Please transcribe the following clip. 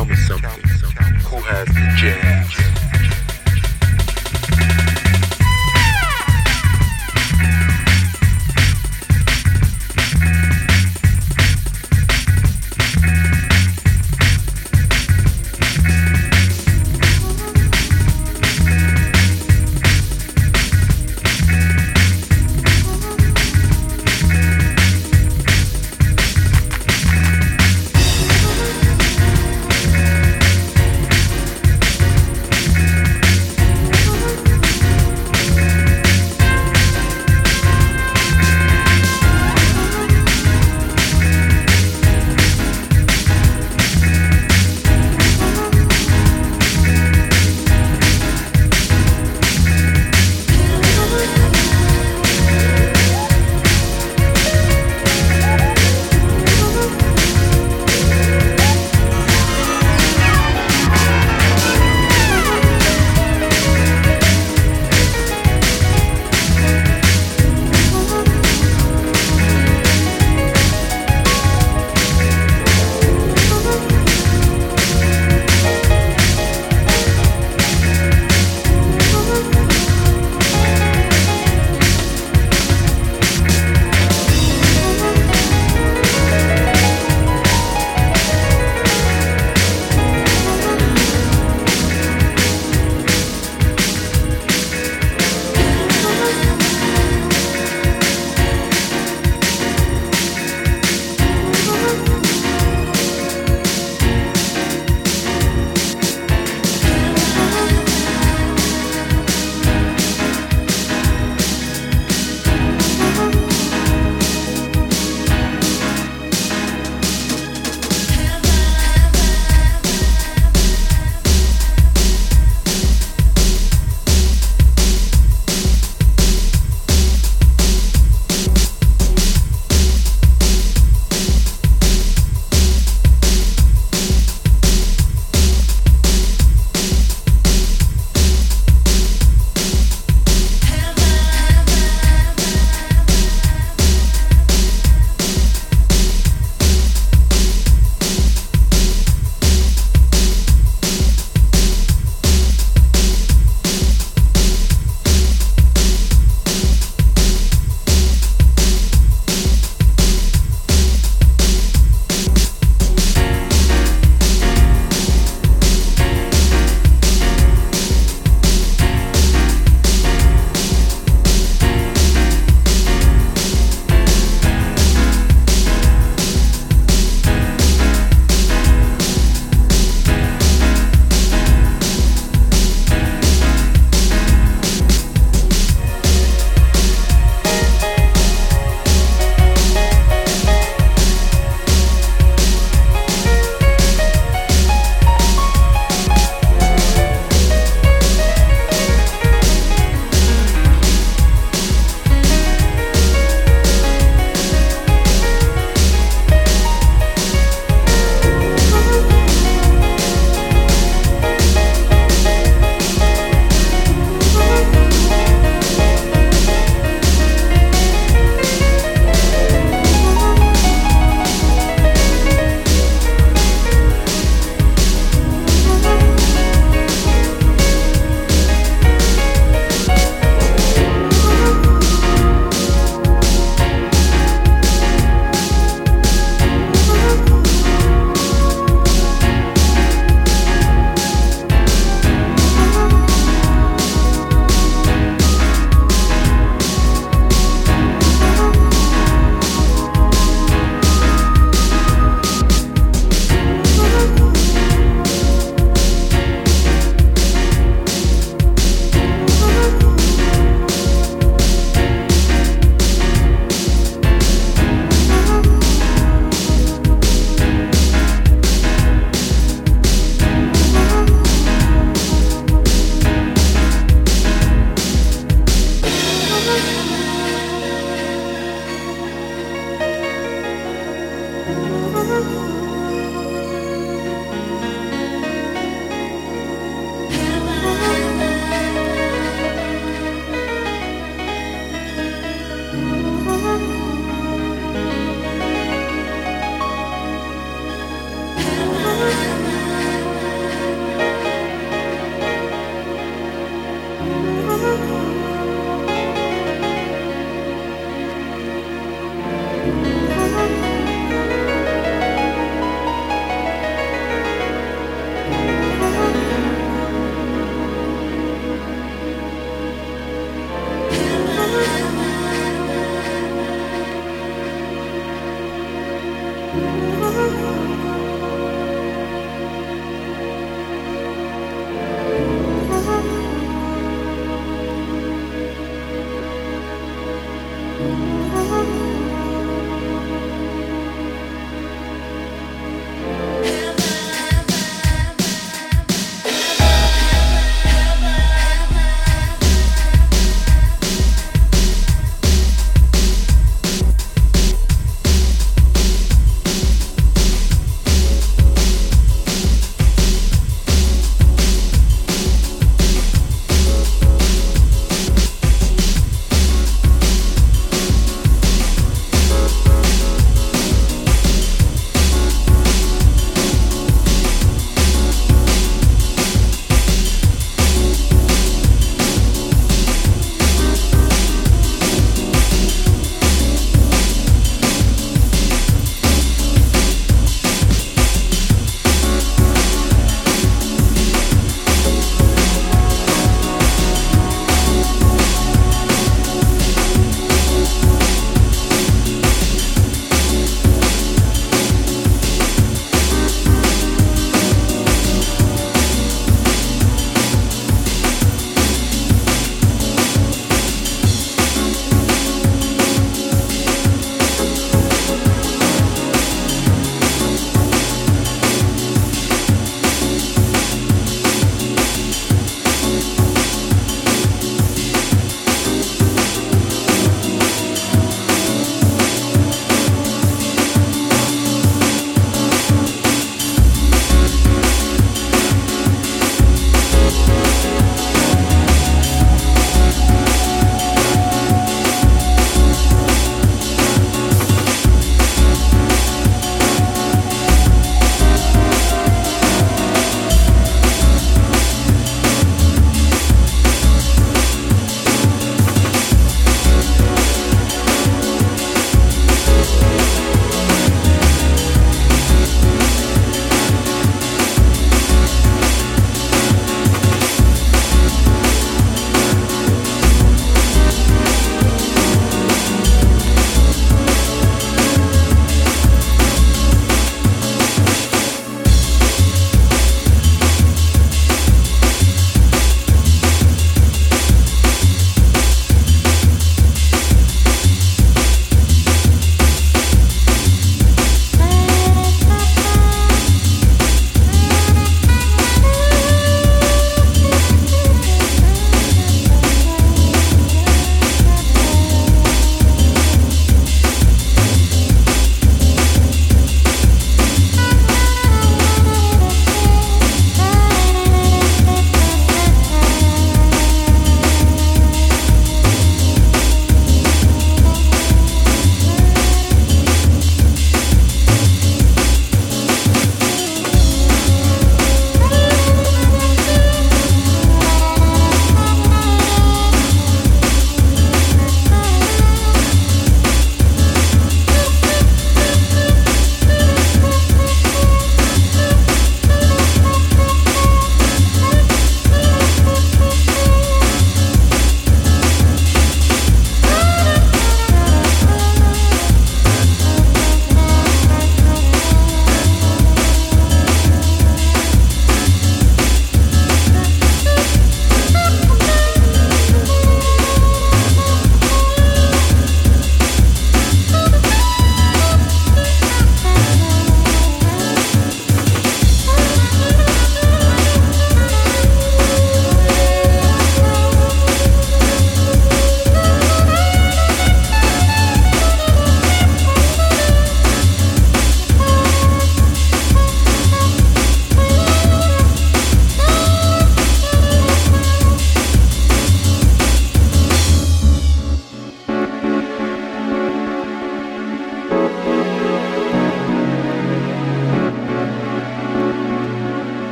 tell me something. Who has the jam?